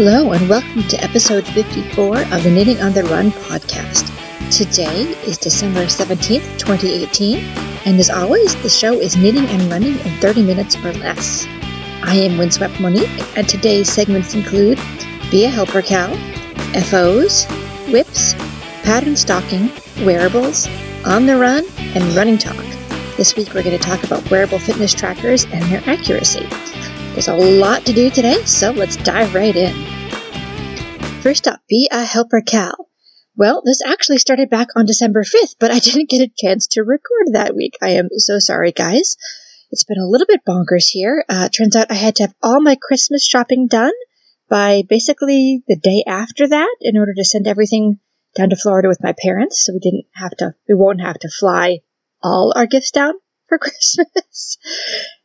Hello, and welcome to episode 54 of the Knitting on the Run podcast. Today is December 17th, 2018, and as always, the show is knitting and running in 30 minutes or less. I am Windswept Monique, and today's segments include Be a Helper Cow, FOs, WIPs, pattern stocking, wearables, on the run, and running talk. This week we're going to talk about wearable fitness trackers and their accuracy. There's a lot to do today, so let's dive right in. First up, be a helper Cal. Well, this actually started back on December 5th, but I didn't get a chance to record that week. I am so sorry, guys. It's been a little bit bonkers here. Uh, turns out I had to have all my Christmas shopping done by basically the day after that in order to send everything down to Florida with my parents, so we didn't have to, we won't have to fly all our gifts down for Christmas.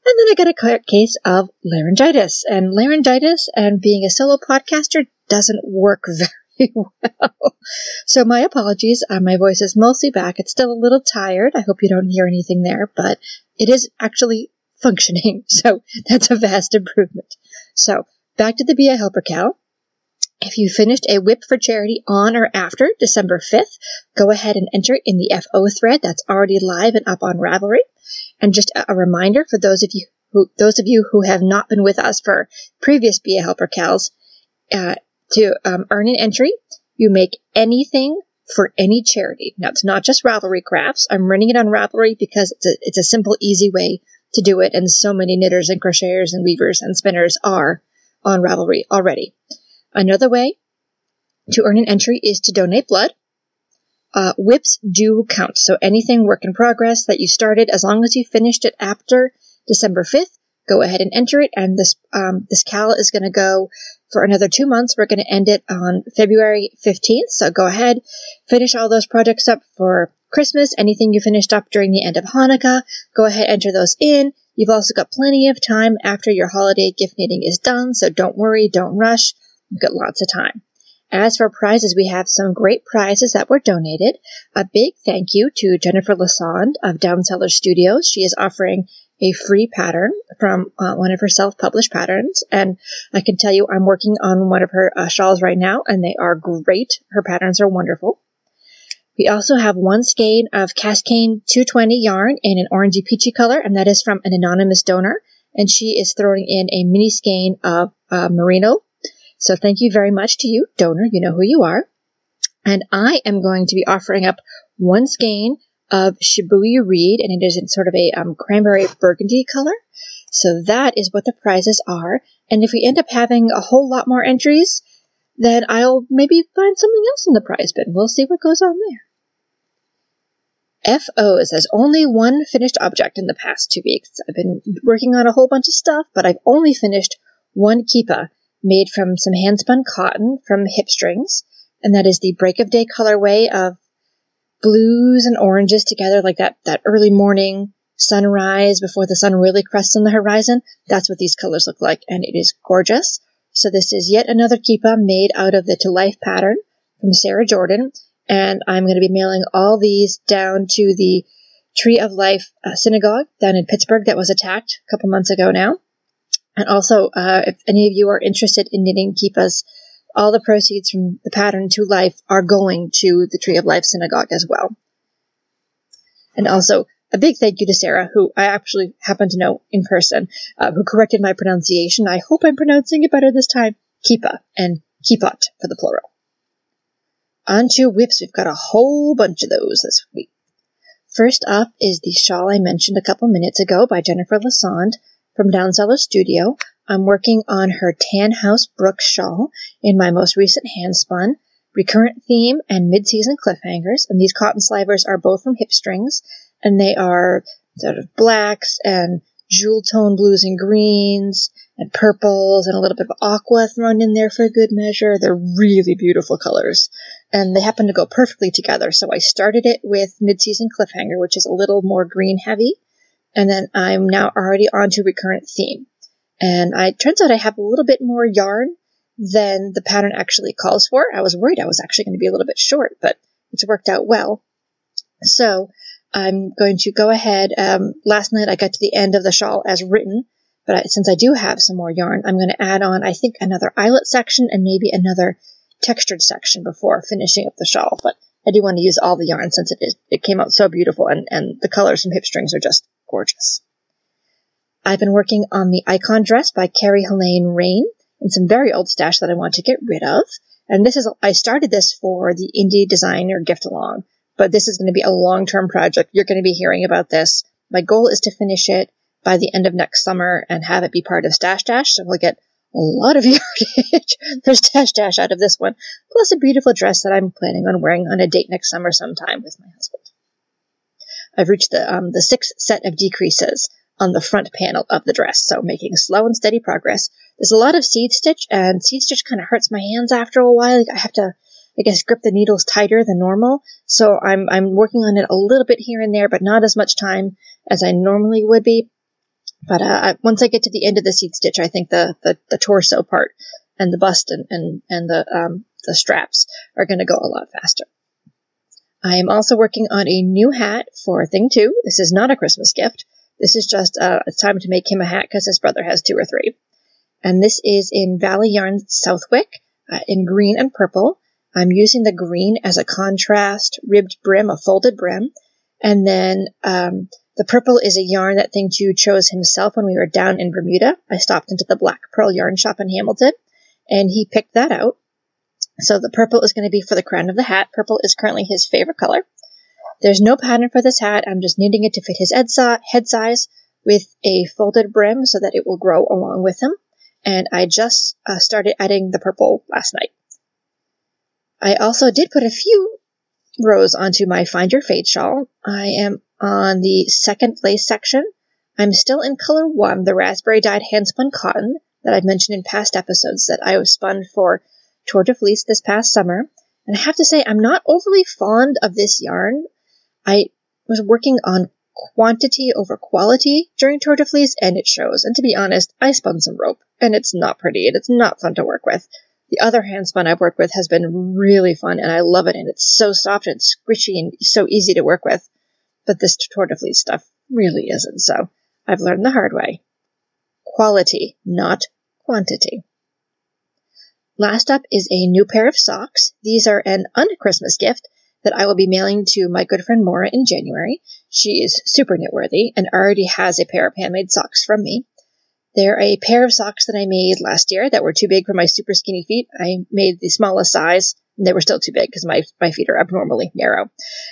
And then I got a case of laryngitis. And laryngitis and being a solo podcaster doesn't work very well. So my apologies. Uh, my voice is mostly back. It's still a little tired. I hope you don't hear anything there, but it is actually functioning. So that's a vast improvement. So back to the Be a Helper Cow. If you finished a WIP for charity on or after December 5th, go ahead and enter in the FO thread that's already live and up on Ravelry. And just a reminder for those of you who, those of you who have not been with us for previous Be a Helper Cals, uh, to um, earn an entry, you make anything for any charity. Now it's not just Ravelry crafts. I'm running it on Ravelry because it's a, it's a simple, easy way to do it, and so many knitters and crocheters and weavers and spinners are on Ravelry already. Another way to earn an entry is to donate blood. Uh, WIPs do count, so anything work in progress that you started, as long as you finished it after December 5th, go ahead and enter it. And this um, this cal is going to go for another two months. We're going to end it on February 15th. So go ahead, finish all those projects up for Christmas. Anything you finished up during the end of Hanukkah, go ahead, enter those in. You've also got plenty of time after your holiday gift knitting is done, so don't worry, don't rush. You've got lots of time. As for prizes, we have some great prizes that were donated. A big thank you to Jennifer Lassonde of Down Cellar Studios. She is offering a free pattern from uh, one of her self-published patterns, and I can tell you I'm working on one of her uh, shawls right now, and they are great. Her patterns are wonderful. We also have one skein of Cascade 220 yarn in an orangey peachy color, and that is from an anonymous donor, and she is throwing in a mini skein of uh, merino. So thank you very much to you, donor. You know who you are. And I am going to be offering up one skein of Shibui Reed, and it is in sort of a um, cranberry burgundy color. So that is what the prizes are. And if we end up having a whole lot more entries, then I'll maybe find something else in the prize bin. We'll see what goes on there. FO has only one finished object in the past two weeks. I've been working on a whole bunch of stuff, but I've only finished one kipa made from some handspun cotton from Hipstrings, and that is the break of day colorway of blues and oranges together, like that, that early morning sunrise before the sun really crests on the horizon. That's what these colors look like, and it is gorgeous. So this is yet another kipa made out of the To Life pattern from Sarah Jordan, and I'm going to be mailing all these down to the Tree of Life uh, synagogue down in Pittsburgh that was attacked a couple months ago now. And also, uh, if any of you are interested in knitting kippas, all the proceeds from the pattern to life are going to the Tree of Life Synagogue as well. And also, a big thank you to Sarah, who I actually happen to know in person, uh, who corrected my pronunciation. I hope I'm pronouncing it better this time. Kipa and kipot for the plural. On to WIPs. We've got a whole bunch of those this week. First up is the shawl I mentioned a couple minutes ago by Jennifer Lassonde from Down Cellar Studio. I'm working on her Tan House Brook shawl in my most recent handspun, recurrent theme, and mid-season cliffhangers. And these cotton slivers are both from Hipstrings, and they are sort of blacks and jewel tone blues and greens and purples and a little bit of aqua thrown in there for a good measure. They're really beautiful colors. And they happen to go perfectly together. So I started it with mid-season cliffhanger, which is a little more green heavy. And then I'm now already on to recurrent theme. And I turns out I have a little bit more yarn than the pattern actually calls for. I was worried I was actually going to be a little bit short, but it's worked out well. So I'm going to go ahead. Um, last night I got to the end of the shawl as written, But I, since I do have some more yarn, I'm going to add on, I think, another eyelet section and maybe another textured section before finishing up the shawl. But I do want to use all the yarn since it, is, it came out so beautiful and, and the colors from Hipstrings are just gorgeous. I've been working on the icon dress by Carrie Helene Rain and some very old stash that I want to get rid of. And this is, I started this for the indie designer gift along, but this is going to be a long term project. You're going to be hearing about this. My goal is to finish it by the end of next summer and have it be part of Stash Dash. So we'll get a lot of yardage for Stash Dash out of this one, plus a beautiful dress that I'm planning on wearing on a date next summer sometime with my husband. I've reached the, um, the sixth set of decreases on the front panel of the dress, so making slow and steady progress. There's a lot of seed stitch, and seed stitch kind of hurts my hands after a while. Like I have to, I guess, grip the needles tighter than normal. So I'm I'm working on it a little bit here and there, but not as much time as I normally would be. But uh, once I get to the end of the seed stitch, I think the, the, the torso part and the bust and, and, and the, um, the straps are going to go a lot faster. I am also working on a new hat for Thing 2. This is not a Christmas gift. This is just uh, it's time to make him a hat because his brother has two or three. And this is in Valley Yarns Southwick uh, in green and purple. I'm using the green as a contrast ribbed brim, a folded brim. And then um, the purple is a yarn that Thing 2 chose himself when we were down in Bermuda. I stopped into the Black Pearl yarn shop in Hamilton, and he picked that out. So the purple is going to be for the crown of the hat. Purple is currently his favorite color. There's no pattern for this hat. I'm just knitting it to fit his head size with a folded brim so that it will grow along with him. And I just uh, started adding the purple last night. I also did put a few rows onto my Find Your Fade shawl. I am on the second lace section. I'm still in color one, the raspberry dyed handspun cotton that I've mentioned in past episodes that I was spun for Tour de Fleece this past summer. And I have to say, I'm not overly fond of this yarn. I was working on quantity over quality during Tour de Fleece, and it shows. And to be honest, I spun some rope, and it's not pretty, and it's not fun to work with. The other hand spun I've worked with has been really fun, and I love it, and it's so soft and squishy and so easy to work with but this Tour de Fleece stuff really isn't. So I've learned the hard way. Quality, not quantity. Last up is a new pair of socks. These are an un-Christmas gift that I will be mailing to my good friend Maura in January. She is super knitworthy and already has a pair of handmade socks from me. They're a pair of socks that I made last year that were too big for my super skinny feet. I made the smallest size and they were still too big because my, my feet are abnormally narrow.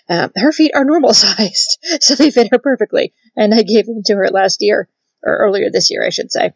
Um, her feet are normal sized, so they fit her perfectly. And I gave them to her last year, or earlier this year, I should say.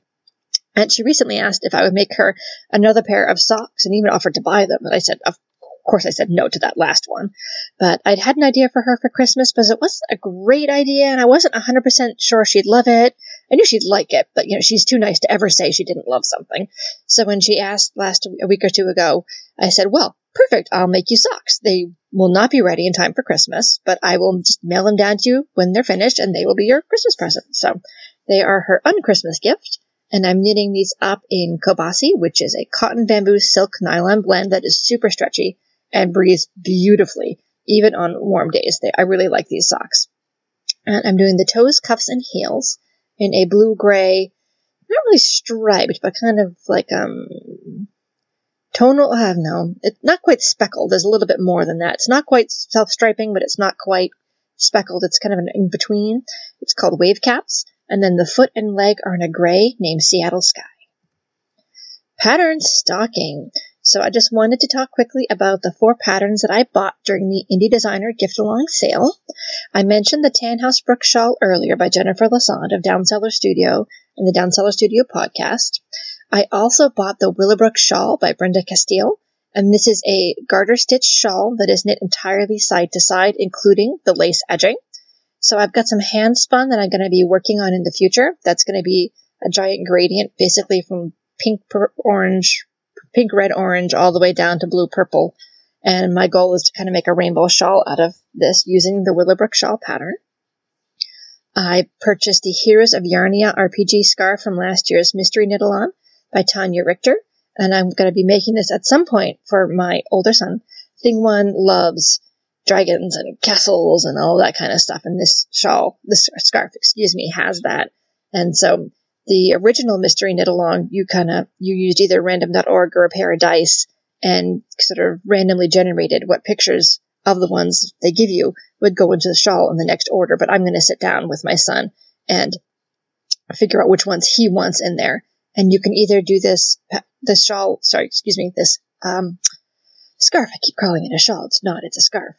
And she recently asked if I would make her another pair of socks and even offered to buy them. And I said, of course, I said no to that last one. But I'd had an idea for her for Christmas, but it wasn't a great idea, and I wasn't 100% sure she'd love it. I knew she'd like it, but you know, she's too nice to ever say she didn't love something. So when she asked last a week or two ago, I said, well, perfect, I'll make you socks. They will not be ready in time for Christmas, but I will just mail them down to you when they're finished and they will be your Christmas present. So they are her un-Christmas gift. And I'm knitting these up in Kobasi, which is a cotton bamboo silk nylon blend that is super stretchy and breathes beautifully, even on warm days. They, I really like these socks. And I'm doing the toes, cuffs, and heels in a blue gray, not really striped, but kind of like um tonal. I have no, it's not quite speckled. There's a little bit more than that. It's not quite self striping, but it's not quite speckled. It's kind of an in between. It's called wave caps, and then the foot and leg are in a gray named Seattle Sky. Pattern stocking. So I just wanted to talk quickly about the four patterns that I bought during the Indie Designer Gift Along sale. I mentioned the Tannhouse Brook shawl earlier by Jennifer Lassonde of Down Cellar Studio and the Down Cellar Studio podcast. I also bought the Willowbrook shawl by Brenda Castile, and this is a garter stitch shawl that is knit entirely side to side, including the lace edging. So I've got some hand spun that I'm going to be working on in the future. That's going to be a giant gradient, basically from pink, orange, pink, red, orange, all the way down to blue, purple. And my goal is to kind of make a rainbow shawl out of this using the Willowbrook shawl pattern. I purchased the Heroes of Yarnia RPG scarf from last year's Mystery Knit Along by Tanya Richter. And I'm going to be making this at some point for my older son. Thing one loves dragons and castles and all that kind of stuff. And this shawl, this scarf, excuse me, has that. And so the original mystery knit along, you kind of you used either random.org or a pair of dice and sort of randomly generated what pictures of the ones they give you would go into the shawl in the next order. But I'm going to sit down with my son and figure out which ones he wants in there. And you can either do this, this shawl, sorry, excuse me, this um, scarf. I keep calling it a shawl. It's not, it's a scarf.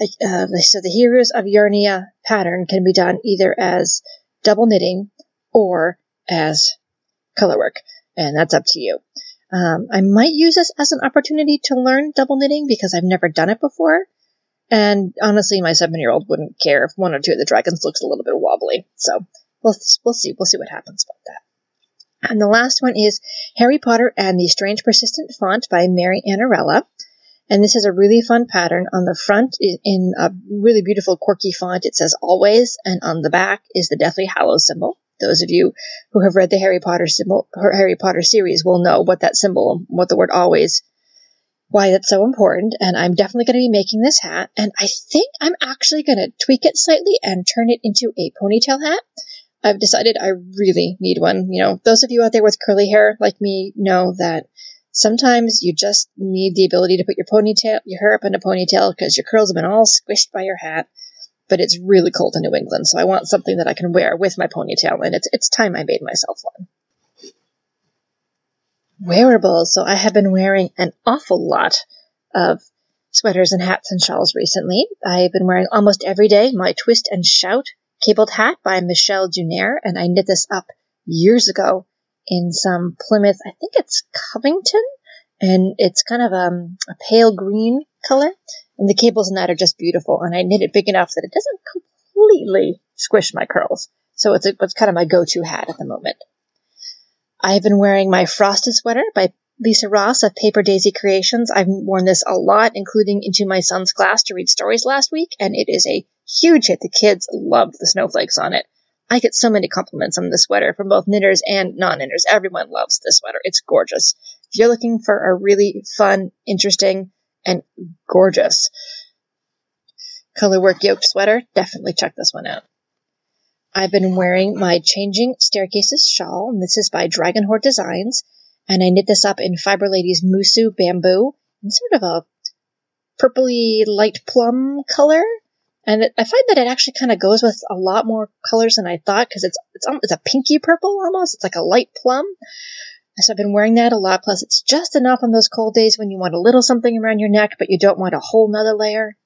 Uh, so the Heroes of Yarnia pattern can be done either as double knitting or as color work, and that's up to you. Um, I might use this as an opportunity to learn double knitting because I've never done it before. And honestly, my seven year old wouldn't care if one or two of the dragons looks a little bit wobbly. So we'll, we'll see. We'll see what happens about that. And the last one is Harry Potter and the Strange Persistent Font by Mary Annarella. And this is a really fun pattern. On the front, in a really beautiful, quirky font, it says always, and on the back is the Deathly Hallows symbol. Those of you who have read the Harry Potter symbol, Harry Potter series will know what that symbol, what the word always, why that's so important. And I'm definitely going to be making this hat. And I think I'm actually going to tweak it slightly and turn it into a ponytail hat. I've decided I really need one. You know, those of you out there with curly hair like me know that sometimes you just need the ability to put your ponytail, your hair up in a ponytail because your curls have been all squished by your hat but it's really cold in New England, so I want something that I can wear with my ponytail, and it's it's time I made myself one. Wearables. So I have been wearing an awful lot of sweaters and hats and shawls recently. I've been wearing almost every day my Twist and Shout cabled hat by Michelle Dunaire, and I knit this up years ago in some Plymouth, I think it's Covington, and it's kind of um, a pale green color. And the cables in that are just beautiful. And I knit it big enough that it doesn't completely squish my curls. So it's, a, it's kind of my go-to hat at the moment. I've been wearing my frosted sweater by Lisa Ross of Paper Daisy Creations. I've worn this a lot, including into my son's class to read stories last week, and it is a huge hit. The kids love the snowflakes on it. I get so many compliments on the sweater from both knitters and non-knitters. Everyone loves this sweater. It's gorgeous. If you're looking for a really fun, interesting, and gorgeous. Colorwork yoked sweater, definitely check this one out. I've been wearing my Changing Staircases shawl, and this is by Dragon Horde Designs, and I knit this up in Fiber Lady's Musu Bamboo in sort of a purpley light plum color. And I find that it actually kind of goes with a lot more colors than I thought because it's it's it's a pinky purple almost. It's like a light plum. So I've been wearing that a lot. Plus, it's just enough on those cold days when you want a little something around your neck, but you don't want a whole nother layer.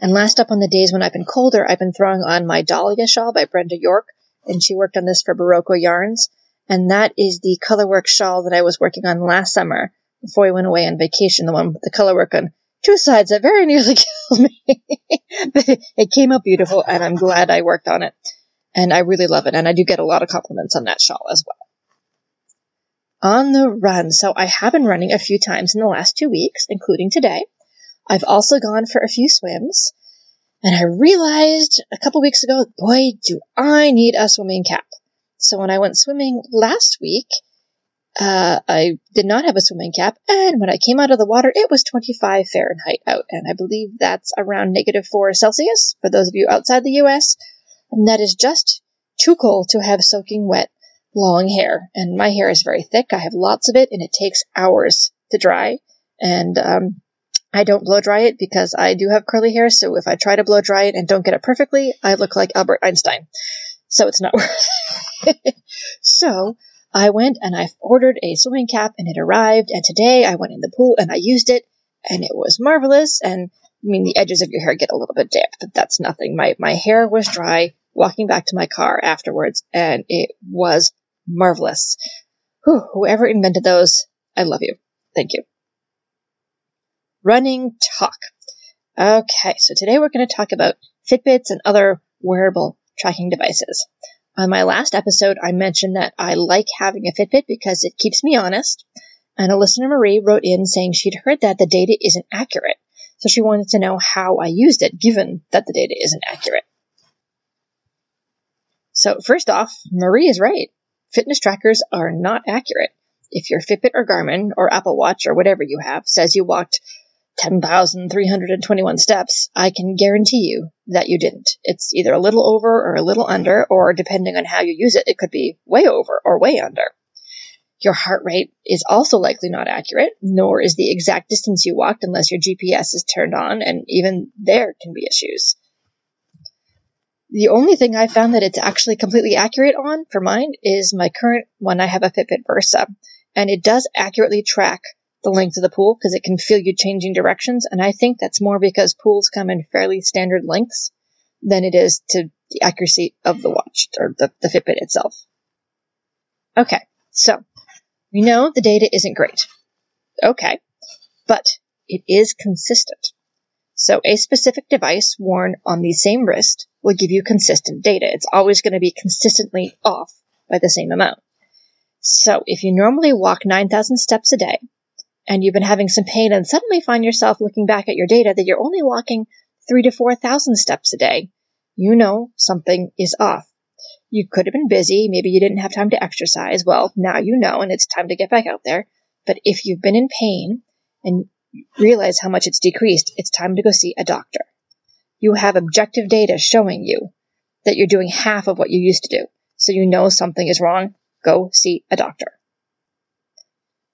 And last up on the days when I've been colder, I've been throwing on my Dahlia shawl by Brenda York, and she worked on this for Berroco Yarns. And that is the colorwork shawl that I was working on last summer before we went away on vacation. The one with the colorwork on two sides that very nearly killed me. but it came out beautiful, and I'm glad I worked on it. And I really love it, and I do get a lot of compliments on that shawl as well on the run. So I have been running a few times in the last two weeks, including today. I've also gone for a few swims. And I realized a couple weeks ago, boy, do I need a swimming cap. So when I went swimming last week, uh, I did not have a swimming cap. And when I came out of the water, it was 25 Fahrenheit out. And I believe that's around negative 4 Celsius for those of you outside the US. And that is just too cold to have soaking wet long hair, and my hair is very thick. I have lots of it, and it takes hours to dry. And um, I don't blow dry it because I do have curly hair. So if I try to blow dry it and don't get it perfectly, I look like Albert Einstein. So it's not worth it. so I went and I ordered a swimming cap, and it arrived. And today I went in the pool and I used it, and it was marvelous. And I mean, the edges of your hair get a little bit damp, but that's nothing. My my hair was dry walking back to my car afterwards, and it was marvelous. Whew, whoever invented those, I love you. Thank you. Running talk. Okay, so today we're going to talk about Fitbits and other wearable tracking devices. On my last episode, I mentioned that I like having a Fitbit because it keeps me honest. And a listener, Marie, wrote in saying she'd heard that the data isn't accurate. So she wanted to know how I used it, given that the data isn't accurate. So first off, Marie is right fitness trackers are not accurate. If your Fitbit or Garmin or Apple Watch or whatever you have says you walked 10,321 steps, I can guarantee you that you didn't. It's either a little over or a little under, or depending on how you use it, it could be way over or way under. Your heart rate is also likely not accurate, nor is the exact distance you walked unless your GPS is turned on, and even there can be issues. The only thing I found that it's actually completely accurate on for mine is my current one. I have a Fitbit Versa, and it does accurately track the length of the pool because it can feel you changing directions. And I think that's more because pools come in fairly standard lengths than it is to the accuracy of the watch or the, the Fitbit itself. Okay, so we know the data isn't great. Okay, but it is consistent. So a specific device worn on the same wrist will give you consistent data. It's always going to be consistently off by the same amount. So if you normally walk 9,000 steps a day and you've been having some pain and suddenly find yourself looking back at your data that you're only walking three to 4,000 steps a day, you know something is off. You could have been busy. Maybe you didn't have time to exercise. Well, now you know and it's time to get back out there. But if you've been in pain and realize how much it's decreased, it's time to go see a doctor. You have objective data showing you that you're doing half of what you used to do. So you know something is wrong. Go see a doctor.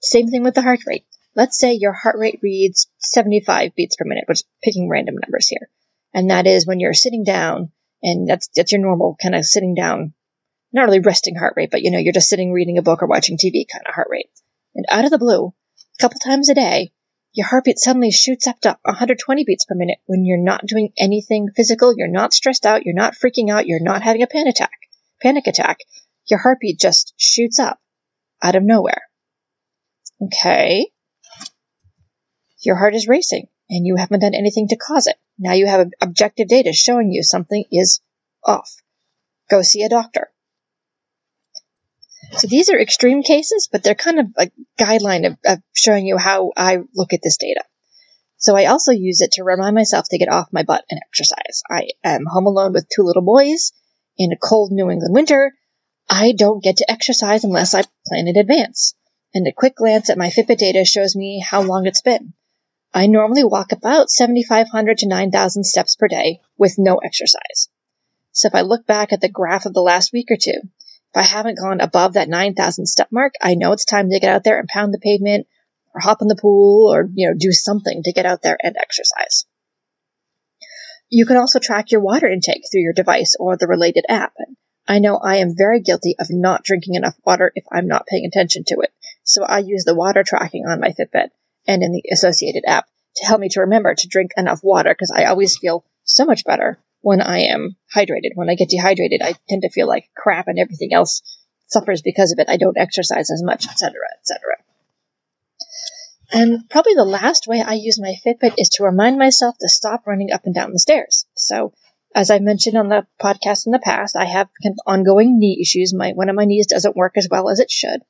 Same thing with the heart rate. Let's say your heart rate reads 75 beats per minute, which picking random numbers here. And that is when you're sitting down and that's, that's your normal kind of sitting down, not really resting heart rate, but you know, you're just sitting reading a book or watching TV kind of heart rate. And out of the blue, a couple times a day, your heartbeat suddenly shoots up to 120 beats per minute when you're not doing anything physical, you're not stressed out, you're not freaking out, you're not having a panic attack. Panic attack. Your heartbeat just shoots up out of nowhere. Okay. Your heart is racing and you haven't done anything to cause it. Now you have objective data showing you something is off. Go see a doctor. So these are extreme cases, but they're kind of a guideline of, of showing you how I look at this data. So I also use it to remind myself to get off my butt and exercise. I am home alone with two little boys in a cold New England winter. I don't get to exercise unless I plan in advance. And a quick glance at my Fitbit data shows me how long it's been. I normally walk about 7,500 to 9,000 steps per day with no exercise. So if I look back at the graph of the last week or two, if I haven't gone above that 9,000 step mark, I know it's time to get out there and pound the pavement or hop in the pool or, you know, do something to get out there and exercise. You can also track your water intake through your device or the related app. I know I am very guilty of not drinking enough water if I'm not paying attention to it. So I use the water tracking on my Fitbit and in the associated app to help me to remember to drink enough water because I always feel so much better when I am hydrated. When I get dehydrated, I tend to feel like crap and everything else suffers because of it. I don't exercise as much, etc., etc. And probably the last way I use my Fitbit is to remind myself to stop running up and down the stairs. So, as I mentioned on the podcast in the past, I have ongoing knee issues. My one of my knees doesn't work as well as it should.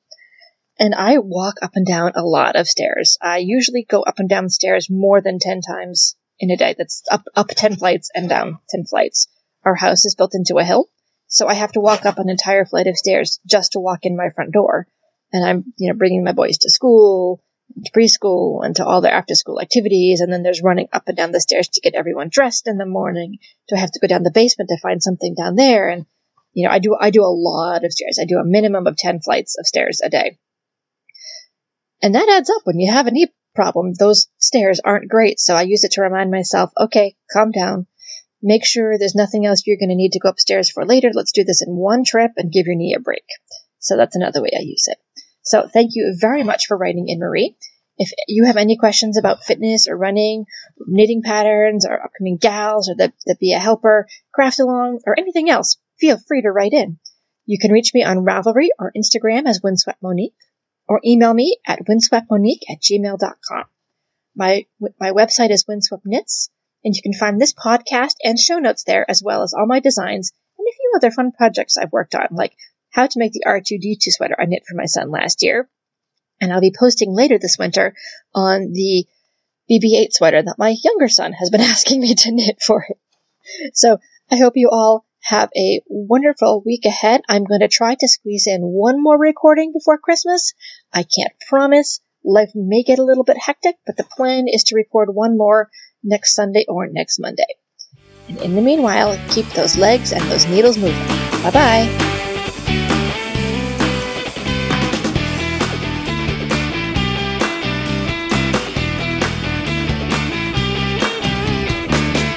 And I walk up and down a lot of stairs. I usually go up and down stairs more than 10 times in a day. That's up, up 10 flights and down 10 flights. Our house is built into a hill. So I have to walk up an entire flight of stairs just to walk in my front door. And I'm, you know, bringing my boys to school, to preschool, and to all their after school activities. And then there's running up and down the stairs to get everyone dressed in the morning. Do I have to go down the basement to find something down there? And, you know, I do, I do a lot of stairs. I do a minimum of 10 flights of stairs a day. And that adds up when you have a knee problem. Those stairs aren't great. So I use it to remind myself, okay, calm down. Make sure there's nothing else you're going to need to go upstairs for later. Let's do this in one trip and give your knee a break. So that's another way I use it. So thank you very much for writing in, Marie. If you have any questions about fitness or running, knitting patterns, or upcoming gals, or the, the Be a Helper, craft along, or anything else, feel free to write in. You can reach me on Ravelry or Instagram as Windswept Monique or email me at windsweptmonique at gmail.com. My, my website is Windswept Knits, and you can find this podcast and show notes there, as well as all my designs and a few other fun projects I've worked on, like how to make the R2D2 sweater I knit for my son last year. And I'll be posting later this winter on the BB8 sweater that my younger son has been asking me to knit for him. So I hope you all have a wonderful week ahead. I'm going to try to squeeze in one more recording before Christmas. I can't promise. Life may get a little bit hectic, but the plan is to record one more next Sunday or next Monday. And in the meanwhile, keep those legs and those needles moving. Bye bye.